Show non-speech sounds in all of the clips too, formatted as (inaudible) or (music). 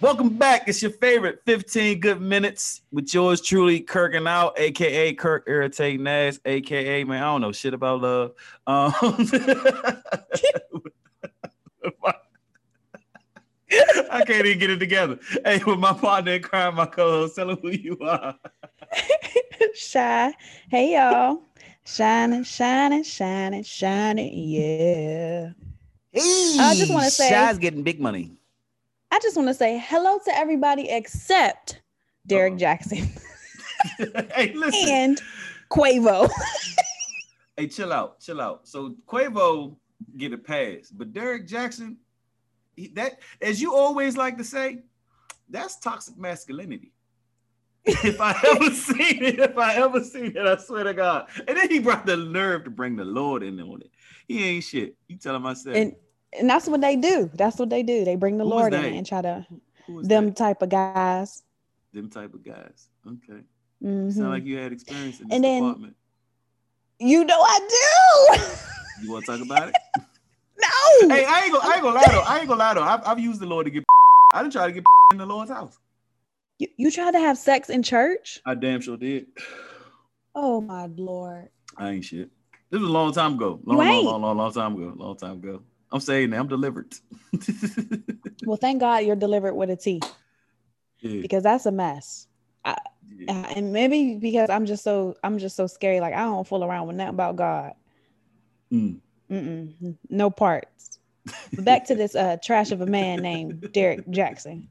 Welcome back. It's your favorite 15 good minutes with yours truly, Kirk and out, aka Kirk Irritating Ass, aka man, I don't know shit about love. Um, (laughs) I can't even get it together. Hey, with my partner in crime, my co-host, tell them who you are. (laughs) Shy. Hey y'all. Shining, shining, shining, shining. Yeah. Hey, I just wanna say- Shy's getting big money. I just want to say hello to everybody except Derrick Uh-oh. Jaxn (laughs) (laughs) hey, listen. and Quavo. (laughs) hey, chill out, chill out. So Quavo get a pass, but Derrick Jaxn, he, that as you always like to say, that's toxic masculinity. if I ever seen it, if I ever seen it, I swear to God. And then he brought the nerve to bring the Lord in on it. He ain't shit. You tell him I said. and and that's what they do. That's what they do. They bring the Who Lord in and try to them that? type of guys. them type of guys. Okay, Mhm. sound like you had experience in this And then- department. you know I do. You want to talk about it? (laughs) no. hey, I ain't gonna, I ain't gonna lie though. I ain't gonna lie though. I've, I've used the Lord to get. (laughs) I didn't try to get (laughs) in the Lord's house. You, you tried to have sex in church? I damn sure did. Oh my lord. I ain't shit. This was a long time ago. Long, long, long, long, long time ago. Long time ago. I'm saying that I'm delivered. Well, thank God you're delivered with a T yeah, because that's a mess. yeah. Uh, and maybe because I'm just so I'm just so scary. Like I don't fool around with nothing about God. Mm. Mm-mm, no parts. Back to this uh trash of a man named Derrick Jaxn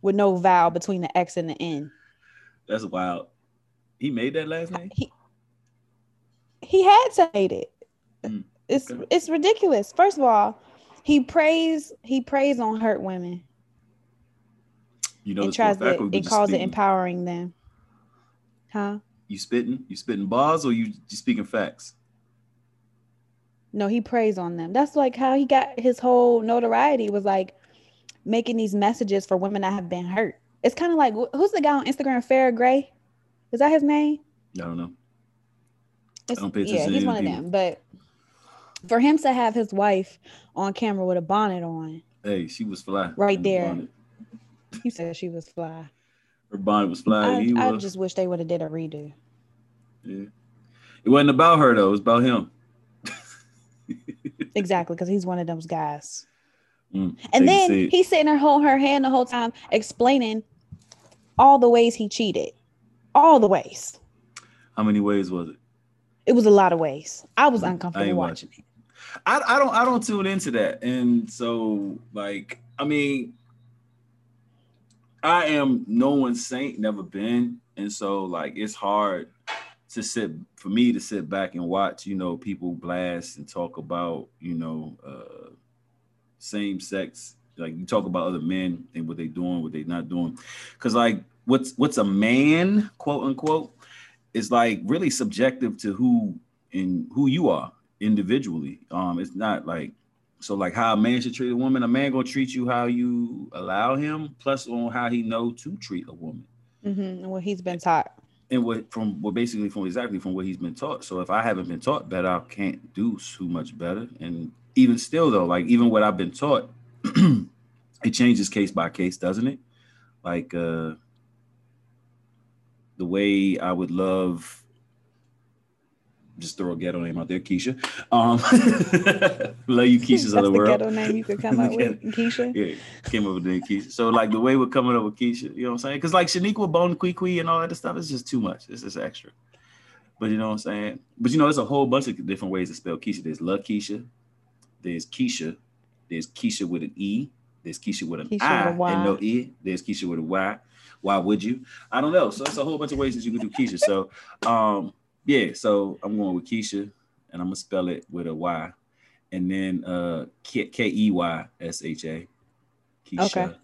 with no vowel between the X and the N. That's wild. He made that last name. He he had to hate it. Mm, It's it's ridiculous. First of all, he prays he prays on hurt women You know, it's tries to it calls it empowering them. Huh? You spitting? You spitting bars or you you speaking facts? No, he prays on them. That's like how he got his whole notoriety was like making these messages for women that have been hurt. It's kind of like who's the guy on Instagram, Farrah Gray? Is that his name? I don't know. It's- don't pay yeah, attention to he's one of them. But for him to have his wife on camera with a bonnet on, Hey, she was fly. Right the there. bonnet. he said she was fly. Her bonnet was fly. I, I just wish they would have did a redo. Yeah. It wasn't about her though. It was about him. (laughs) Exactly, because he's one of those guys. Mm, And then he's sitting there holding her hand the whole time, explaining all the ways he cheated. All the ways. how many ways was it? It was a lot of ways. I was I uncomfortable ain't watching it. I, I don't I don't tune into that. And so like I mean I am no one's saint, never been. And so like it's hard to sit for me to sit back and watch, you know, people blast and talk about, you know, uh same sex. Like you talk about other men and what they doing, what they not doing. Cause like what's what's a man, quote unquote, is like really subjective to who and who you are individually. Um, it's not like so like how a man should treat a woman. A man gonna treat you how you allow him, plus on how he know to treat a woman, hmm Well, he's been taught. and what from what basically from exactly from what he's been taught. So if I haven't been taught better, I can't do too much better. And even still though, like even what I've been taught, (clears throat) it changes case by case, doesn't it? Like uh the way I would love just throw a ghetto name out there, Keisha. Um, (laughs) love you, (laughs) Keisha's the world. ghetto name you could come up with, (laughs) Keisha. Yeah, came up with the name Keisha. So like the way we're coming up with Keisha, you know what I'm saying? Because like Shaniqua Bone Kui and all that stuff is just too much. It's just extra. But you know what I'm saying? But you know, there's a whole bunch of different ways to spell Keisha. There's Love Keisha, there's Keisha, there's Keisha with an E, there's Keisha with an Keisha I with and no E, there's Keisha with a Y. Why would you? I don't know. So it's a whole bunch of ways that you can do Keisha. So um yeah, so I'm going with Keisha and I'm gonna spell it with a Y. And then uh K E Y S H A. Keisha. Okay.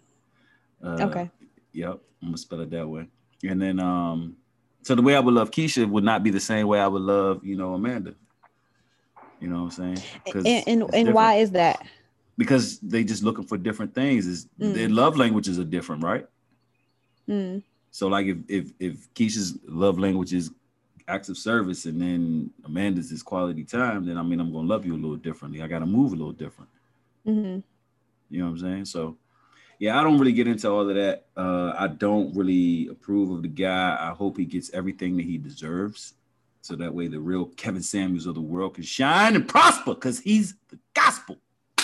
Uh, Okay. Yep, I'm gonna spell it that way. And then um so the way I would love Keisha would not be the same way I would love, you know, Amanda. You know what I'm saying? And and, and why is that? Because they just looking for different things. Is Mm. their love languages are different, right? Mm. So like if if if Keisha's love language is acts of service and then Amanda's is quality time, then I mean I'm gonna love you a little differently. I gotta move a little different. hmm You know what I'm saying? So yeah, I don't really get into all of that. Uh, I don't really approve of the guy. I hope he gets everything that he deserves, so that way the real Kevin Samuels of the world can shine and prosper, because he's the gospel.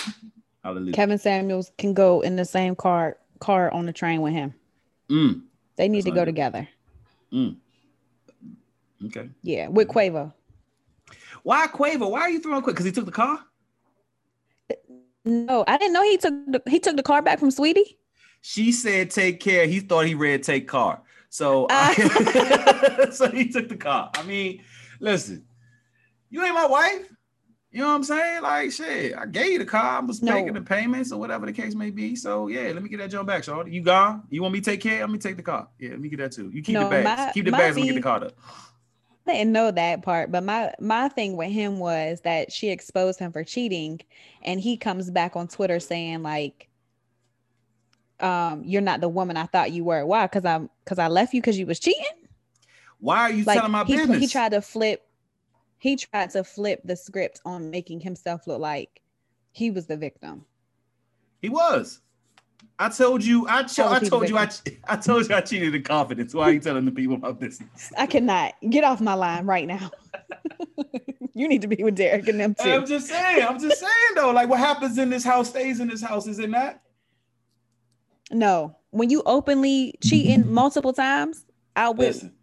(laughs) Hallelujah. Kevin Samuels can go in the same car car on the train with him. Mm. They need That's to go together. Mm. Okay. Yeah, with Quavo. Why Quavo? Why are you throwing quick? Because he took the car. No, I didn't know he took the, he took the car back from Saweetie. She said take care. He thought he read take car. So, uh. I, (laughs) so he took the car. I mean, listen, you ain't my wife. You know what I'm saying? Like shit, I gave you the car. I was no. making the payments or whatever the case may be. So yeah, let me get that joint back, Charlie. You gone? You want me to take care? Let me take the car. Yeah, let me get that too. You keep no, the bags. My, keep the bags. Let me get the car up. I didn't know that part, but my my thing with him was that she exposed him for cheating, and he comes back on Twitter saying like, um, "You're not the woman I thought you were." Why? Because I'm because I left you because you was cheating. Why are you like, telling my he, business? He tried to flip. He tried to flip the script on making himself look like he was the victim. He was. I told you, I, cho- I told you, I, I told you I cheated in confidence. Why are you telling the people my business? I cannot get off my line right now. (laughs) you need to be with Derrick and them too. I'm just saying, I'm just saying though, like what happens in this house stays in this house, is it not? No, when you openly cheating multiple times out with Listen.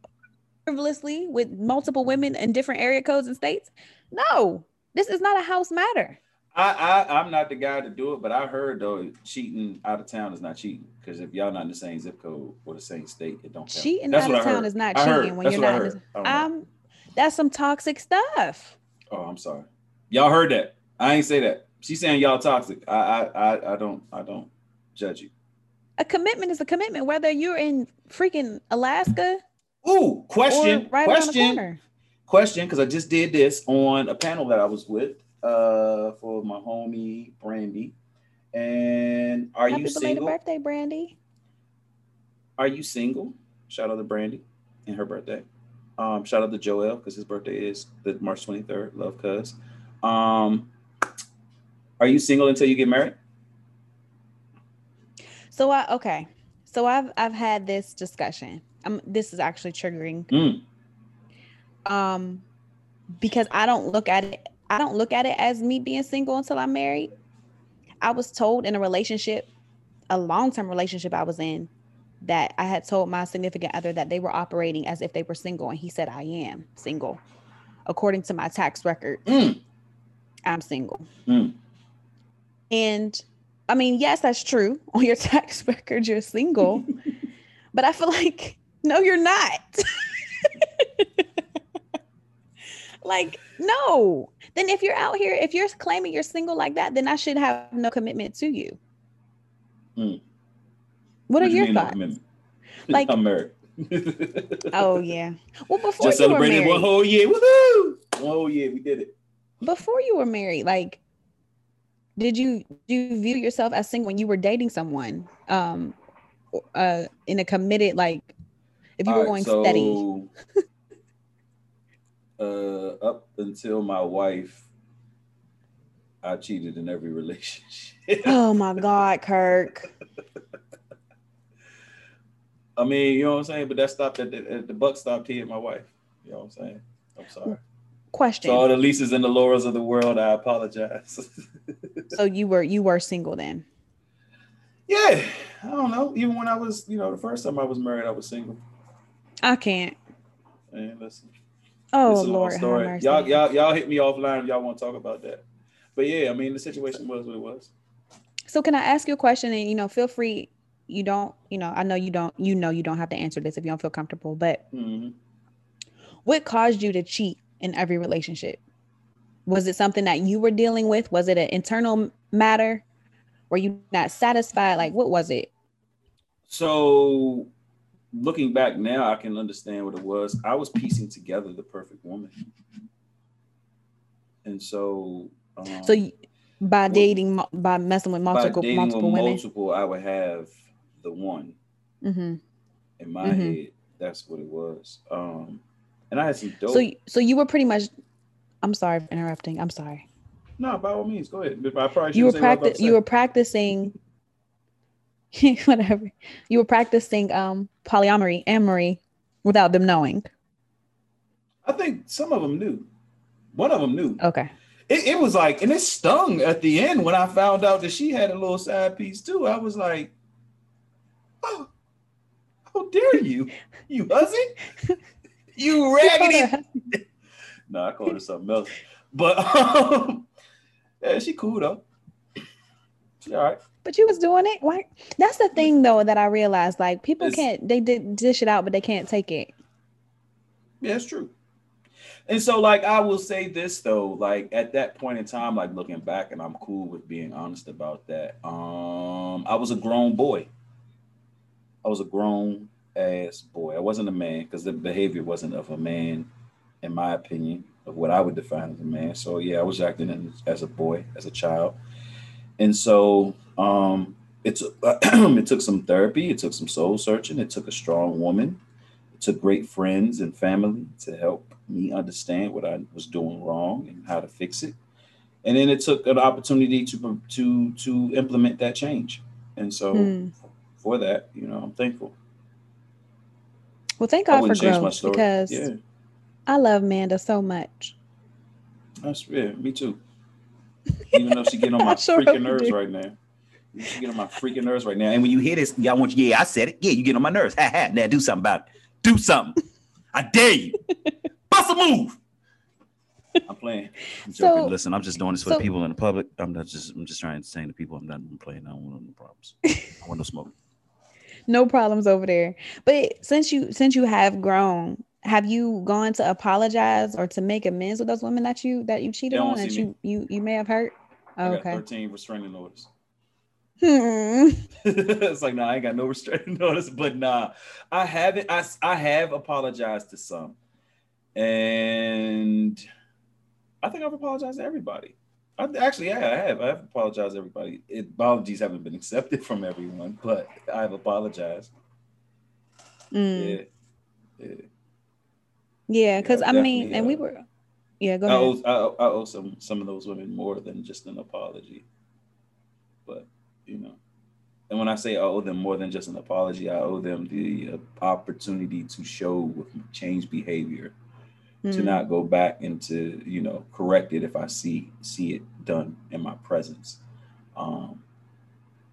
frivolously with multiple women in different area codes and states, no, this is not a house matter. I, I I'm not the guy to do it, but I heard though cheating out of town is not cheating because if y'all not in the same zip code or the same state, it don't count. Cheating that's out of town is not cheating when that's you're not. In the, I'm. That's some toxic stuff. Oh, I'm sorry. Y'all heard that? I ain't say that. She's saying y'all toxic. I I I, I don't I don't judge you. A commitment is a commitment, whether you're in freaking Alaska. Ooh, question, right question, question, because I just did this on a panel that I was with uh, for my homie Brandy. And are Happy you single? Happy birthday, Brandy. Are you single? Shout out to Brandy and her birthday. Um, shout out to Joel because his birthday is the March 23rd. Love cuz. Um, are you single until you get married? So I okay. So I've I've had this discussion. Um, this is actually triggering. Mm. Um, because I don't look at it I don't look at it as me being single until I'm married. I was told in a relationship, a long term relationship I was in, that I had told my significant other that they were operating as if they were single. And he said, I am single. According to my tax record, mm. I'm single. Mm. And I mean, yes, that's true. (laughs) On your tax record, you're single. (laughs) but I feel like, no, you're not. (laughs) like, no. Then if you're out here, if you're claiming you're single like that, then I should have no commitment to you. Mm. What, what are your thoughts? No (laughs) like I'm married. (laughs) oh yeah. Well, before just celebrated married, one whole year. Woohoo! One whole year, we did it. Before you were married, like, did you do you view yourself as single when you were dating someone? Um, uh, in a committed like, if you All were going right, so, steady. (laughs) up until my wife, I cheated in every (laughs) relationship. oh my God, Kirk. (laughs) I mean, you know what I'm saying? But that stopped at the, at the buck stopped here at my wife. You know what I'm saying? I'm sorry. Question. So all the Lisas and the Lauras of the world, I apologize. (laughs) so you were you were single then? Yeah. I don't know. Even when I was, you know, the first time I was married, I was single. I can't. And listen. Oh Lord, story. y'all, y'all, y'all hit me offline if y'all want to talk about that. But yeah, I mean, the situation was what it was. So can I ask you a question? And you know, feel free. You don't, you know, I know you don't. You know, you don't have to answer this if you don't feel comfortable. But mm-hmm. what caused you to cheat in every relationship? Was it something that you were dealing with? Was it an internal matter? Were you not satisfied? Like, what was it? So looking back now, I can understand what it was. I was piecing together the perfect woman, and so. Um, so, by dating, by messing with multiple, by dating multiple with women, multiple, I would have the one. Mm-hmm. In my mm-hmm. head, that's what it was. Um, and I had some dope. So, so you were pretty much. I'm sorry for interrupting. I'm sorry. No, by all means, go ahead. I probably you were practicing. You were practicing (laughs) whatever. You were practicing um polyamory, amory, without them knowing. I think some of them knew. One of them knew. Okay. It, it was like, and it stung at the end when I found out that she had a little side piece too. I was like, oh, how dare you, you hussy, you (laughs) raggedy. no, I called her something else, but (laughs) um, yeah, she cool though. She all right. But you was doing it. Why? That's the thing though that I realized. Like people It's- can't they did dish it out, but they can't take it. Yeah, it's true. And so, like, I will say this though, like at that point in time, like looking back, and I'm cool with being honest about that. Um, I was a grown boy. I was a grown ass boy. I wasn't a man because the behavior wasn't of a man, in my opinion, of what I would define as a man. So yeah, I was acting as a boy, as a child, and so um, it took (clears throat) it took some therapy, it took some soul searching, it took a strong woman it took great friends and family to help me understand what I was doing wrong and how to fix it. And then it took an opportunity to to to implement that change. And so Hmm. for that, you know, I'm thankful. Well, thank I God for growth story. because yeah, I love Manda so much. that's yeah, me too. Even though she get on (laughs) my sure freaking nerves do. right now. She get on my freaking nerves right now. And when you hear this, I want you, yeah, I said it. Yeah, you get on my nerves. Ha ha. Now do something about it. Do something. I dare you. Bust a move. I'm playing. I'm So-. Listen, I'm just doing this for so- the people in the public. I'm not just I'm just trying to entertain the people. I'm not playing. I don't want no problems. I want no smoke. (laughs) No problems over there. But since you since you have grown, have you gone to apologize or to make amends with those women that you that you cheated on that see you you you may have hurt? Got Okay. 13 restraining orders. Hmm. (laughs) it's like, nah, I ain't got no restraining (laughs) orders, but nah, I haven't. I, I have apologized to some, and I think I've apologized to everybody. I, actually, yeah, I have. I have apologized to everybody. It, apologies haven't been accepted (laughs) from everyone, but I've apologized. Mm. Yeah, yeah. Yeah, because I mean, and we uh, were yeah, go I ahead. owe, I, I owe some some of those women more than just an apology. But you know, and when I say I owe them more than just an apology, I owe them the opportunity to show change behavior, to Mm. not go back and to you know correct it if I see see it done in my presence. Um,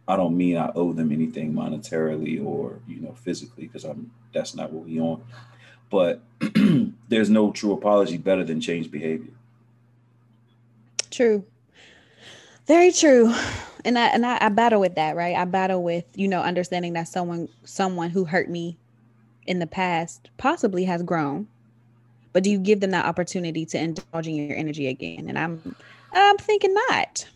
I don't mean I owe them anything monetarily or you know physically because I'm that's not what we on. But (clears throat) there's no true apology better than change behavior. True. Very true. And I and I, I battle with that, right? I battle with, you know, understanding that someone someone who hurt me in the past possibly has grown. But do you give them that opportunity to indulge in your energy again? And I'm I'm thinking not.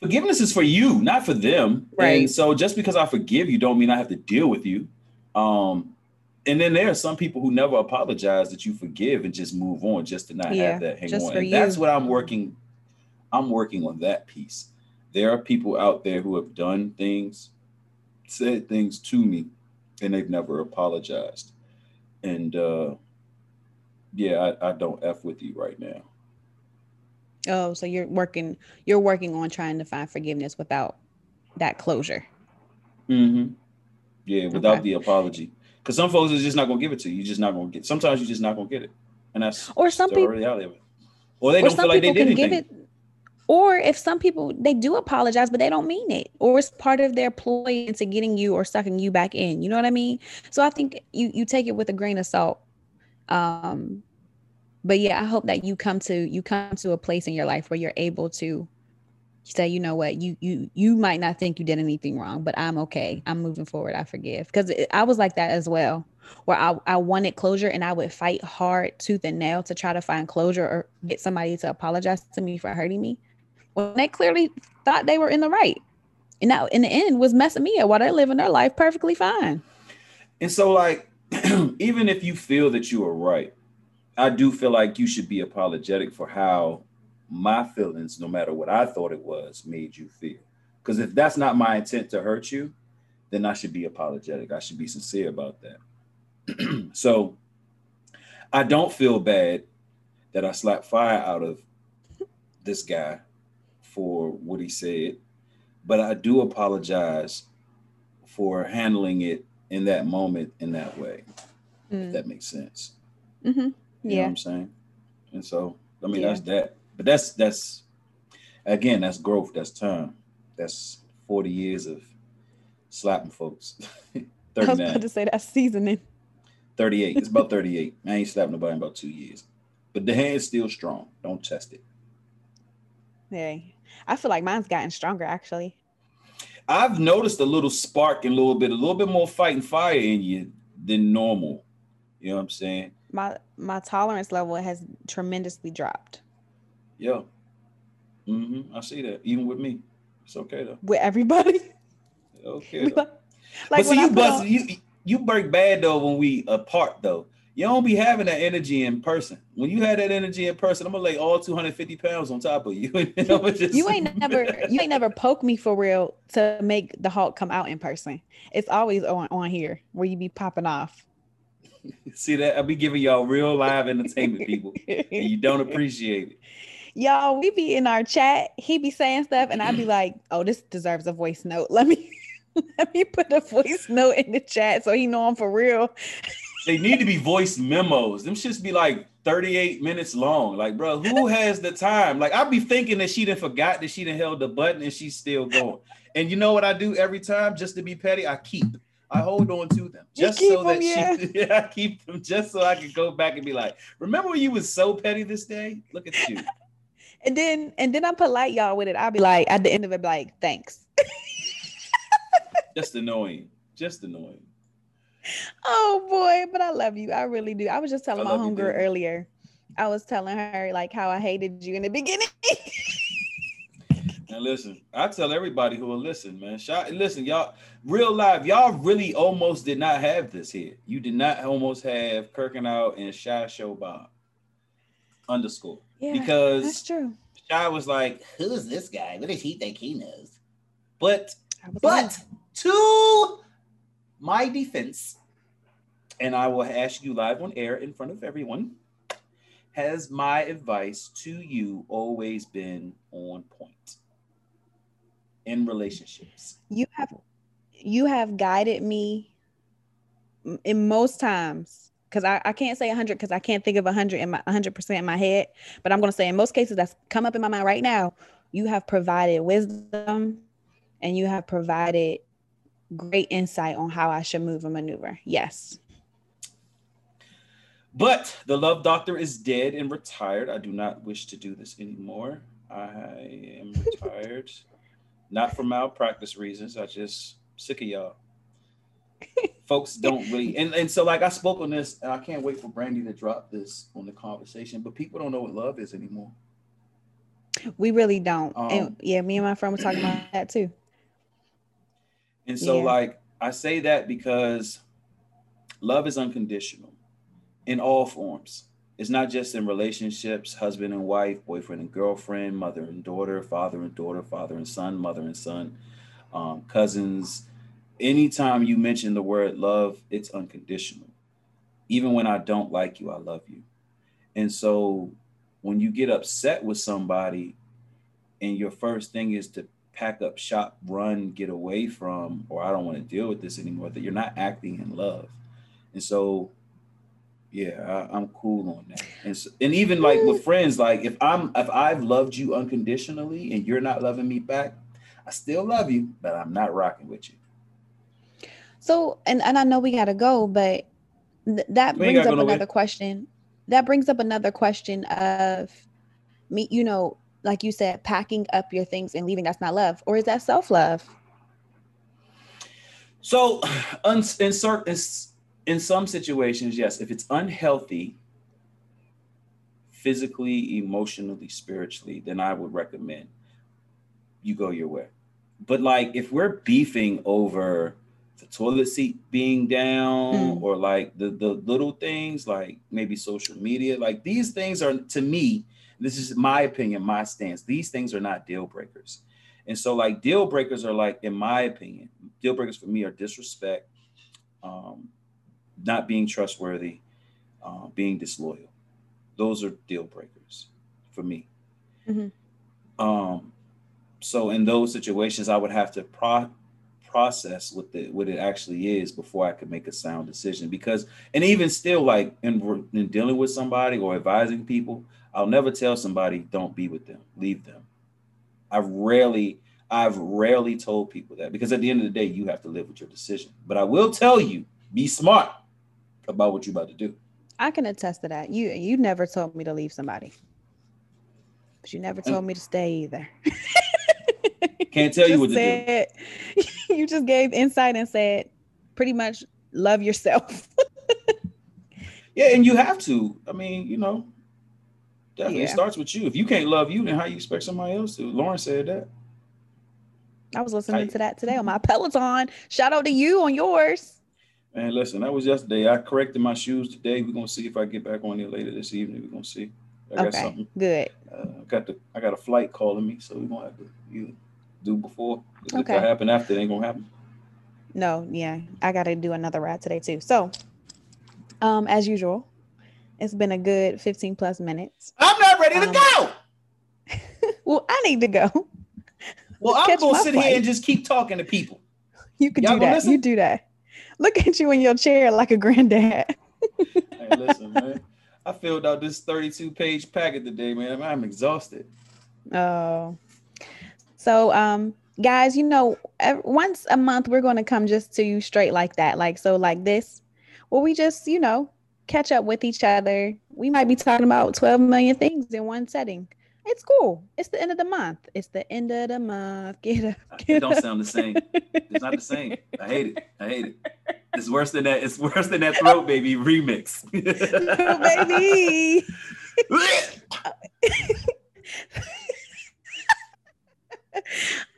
Forgiveness is for you, not for them. Right. And so just because I forgive you don't mean I have to deal with you. Um, and then there are some people who never apologize that you forgive and just move on just to not Yeah, have that hang just on. for And that's what I'm working. I'm working on that piece. There are people out there who have done things, said things to me, and they've never apologized. And uh yeah, I, I don't F with you right now. Oh, so you're working you're working on trying to find forgiveness without that closure. Mm-hmm. Yeah, without Okay. the apology. Because some folks are just not gonna give it to you. You're just not gonna get. Sometimes you're just not gonna get it, and that's Or some the people reality of it. Or they or don't feel like they did anything. it or if some people they do apologize but they don't mean it. Or it's part of their ploy into getting you or sucking you back in. You know what i mean? So i think you you take it with a grain of salt. Um but yeah i hope that you come to you come to a place in your life where you're able to say you know what? You you you might not think you did anything wrong but i'm okay. I'm moving forward. I forgive. Because i was like that as well where I, I wanted closure and I would fight hard tooth and nail to try to find closure or get somebody to apologize to me for hurting me. When they clearly thought they were in the right. And now in the end was messing me up while they're living their life perfectly fine. And so, like, (clears throat) even if you feel that you are right, I do feel like you should be apologetic for how my feelings, no matter what I thought it was, made you feel. Because if that's not my intent to hurt you, then I should be apologetic. I should be sincere about that. (clears throat) so I don't feel bad that I slapped fire out of this guy for what he said, but I do apologize for handling it in that moment in that way. Mm. If that makes sense. Mm-hmm. You know what Yeah. I'm saying? And so I mean Yeah. that's that. But that's that's again, that's growth, that's time. That's 40 years of slapping folks. 39. (laughs) I was about to say that's seasoning. 38. It's about 38. I ain't slapped nobody in about two years. But the hand's still strong. Don't test it. Yeah. I feel like mine's gotten stronger actually. I've noticed a little spark and a little bit, a little bit more fight and fire in you than normal. You know what I'm saying? My my tolerance level has tremendously dropped Yeah. Mm-hmm. I see that. Even with me. It's okay though. with everybody. (laughs) Okay. Like but see, I you bust on- you you break bad though when we apart though. You don't be having that energy in person. When you had that energy in person, I'm gonna lay all 250 pounds on top of you. (laughs) just- you ain't never you ain't never poked me for real to make the Hulk come out in person. It's always on on here where you be popping off. (laughs) see that I'll be giving y'all real live entertainment, people, and you don't appreciate it. Y'all, we be in our chat. He be saying stuff, and I'd be (clears throat) like, "Oh, this deserves a voice note. Let me (laughs) let me put a voice note in the chat so he know I'm for real." They need to be voice memos. Them shits be like 38 minutes long. Like, bro, who (laughs) has the time? Like, I'd be thinking that she done forgot that she done held the button and she's still going. And you know what I do every time just to be petty? I keep. I hold on to them just so that them, she (laughs) yeah, I keep them just so I can go back and be like, remember when you was so petty this day? Look at you. (laughs) And then and then I'm polite y'all with it. I'll be like, at the end of it, like, "Thanks." Just annoying. Just annoying. Oh boy, but I love you. I really do. I was just telling I my homegirl earlier. I was telling her like how I hated you in the beginning. Now listen, I tell everybody who will listen, man. Shot, listen, y'all, real live, y'all really almost did not have this here. You did not almost have Kirkenau and Shy Show Bob underscore yeah, because that's true. Shy was like, "Who's this guy? What does he think he knows?" But but like, to my defense, and I will ask you live on air in front of everyone, has my advice to you always been on point in relationships? you have you have guided me in most times because I, I can't say 100 because I can't think of 100 in my 100% in my head but I'm going to say in most cases that's come up in my mind right now. You have provided wisdom and you have provided great insight on how I should move and maneuver. Yes But the love doctor is dead and retired. I do not wish to do this anymore. I am (laughs) retired, not for malpractice reasons. I just sick of y'all. Folks don't really, and, and so like I spoke on this, and I can't wait for Brandy to drop this on the conversation. But people don't know what love is anymore. we really don't Um, and yeah me and my friend were talking about that too And so, Yeah. like, I say that because love is unconditional in all forms. It's not just in relationships, husband and wife, boyfriend and girlfriend, mother and daughter, father and daughter, father and son, mother and son, um, cousins. Anytime you mention the word love, it's unconditional. Even when I don't like you, I love you. And so when you get upset with somebody and your first thing is to pack up shop, run, get away from, or I don't want to deal with this anymore, that you're not acting in love. And so, yeah, I, I'm cool on that. And so, and even like with friends, like if I'm if I've loved you unconditionally and you're not loving me back, I still love you, but I'm not rocking with you. So, and, and I know we got to go, but th- that We brings up another question. That brings up another question of me, you know, like you said, packing up your things and leaving. That's not love, or is that self love? So, (sighs) un- in certain in some situations, yes, if it's unhealthy, physically, emotionally, spiritually, then I would recommend you go your way. But like if we're beefing over the toilet seat being down Mm. or like the the little things like maybe social media, like these things are to me, this is my opinion, my stance. These things are not deal breakers. And so like deal breakers are like in my opinion, deal breakers for me are disrespect, um, not being trustworthy, uh, being disloyal. Those are deal breakers for me. Mhm. Um, so in those situations, I would have to pro- process what the what it actually is before I could make a sound decision. Because and even still, like in, in dealing with somebody or advising people, I'll never tell somebody don't be with them, leave them. I rarely, I've rarely told people that because at the end of the day, you have to live with your decision. But I will tell you, be smart about what you're about to do. I can attest to that. You you never told me to leave somebody. But you never told me to stay either. (laughs) Can't tell you, you what said, to do. (laughs) You just gave insight and said pretty much love yourself. (laughs) yeah, and you have to. I mean, you know, definitely yeah. starts with you. If you can't love you, then how you expect somebody else to? Lauren said that. I was listening to that today on my Peloton. Shout out to you on yours. Man, listen, that was yesterday. I corrected my shoes today. We're gonna see if I get back on here later this evening. We're gonna see. I got okay, something. Good. Uh, I got the I got a flight calling me, so we're gonna have to either do before. If okay. it happen after, it ain't gonna happen. No, yeah, I got to do another ride today too. So, um, as usual, it's been a good 15 plus minutes. I'm not ready um, to go. (laughs) well, I need to go. Well, I'm gonna sit flight. here and just keep talking to people. You can Y'all do that. Listen? You do that. Look at you in your chair like a granddad. hey, listen, man. I filled out this 32 page packet today, man. I'm exhausted. Oh, so, um, guys, you know, once a month we're going to come just to you straight like that, like so, like this, where we just, you know, catch up with each other. We might be talking about 12 million things in one setting. It's cool. It's the end of the month. It's the end of the month. (laughs) Get up. Get it don't up. sound the same. It's not the same. I hate it. I hate it. (laughs) It's worse than that. It's worse than that throat baby remix. (laughs) baby.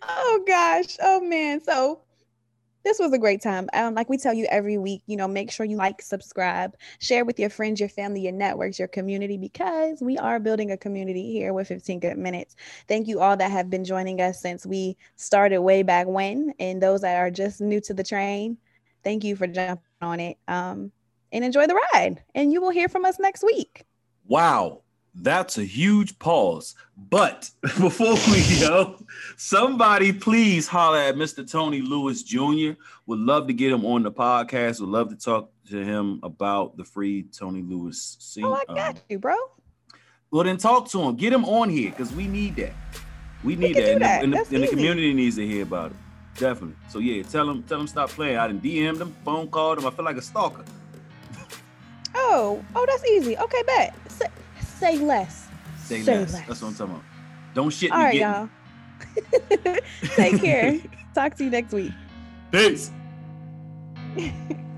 oh gosh. Oh man. So this was a great time. Um, like we tell you every week, you know, make sure you like, subscribe, share with your friends, your family, your networks, your community, because we are building a community here with 15 Good Minutes. Thank you all that have been joining us since we started way back when, and those that are just new to the train, thank you for jumping on it. Um, and enjoy the ride. And you will hear from us next week. Wow. That's a huge pause. But (laughs) before we go, somebody please holler at Mr. Tony Lewis Jr. Would love to get him on the podcast. Would love to talk to him about the free Tony Lewis scene. Oh, I got um, you, bro. Well, then talk to him. Get him on here because we need that. We need we that. And, that. The, and, the, and the, community needs to hear about it. Definitely. So yeah, tell him, tell him stop playing. I didn't DM them, phone called him. I feel like a stalker. Oh, oh, that's easy. Okay, bet. Say less. Say, Say less. less. That's what I'm talking about. Don't shit All right, y'all. (laughs) Take care. (laughs) Talk to you next week. Peace. (laughs)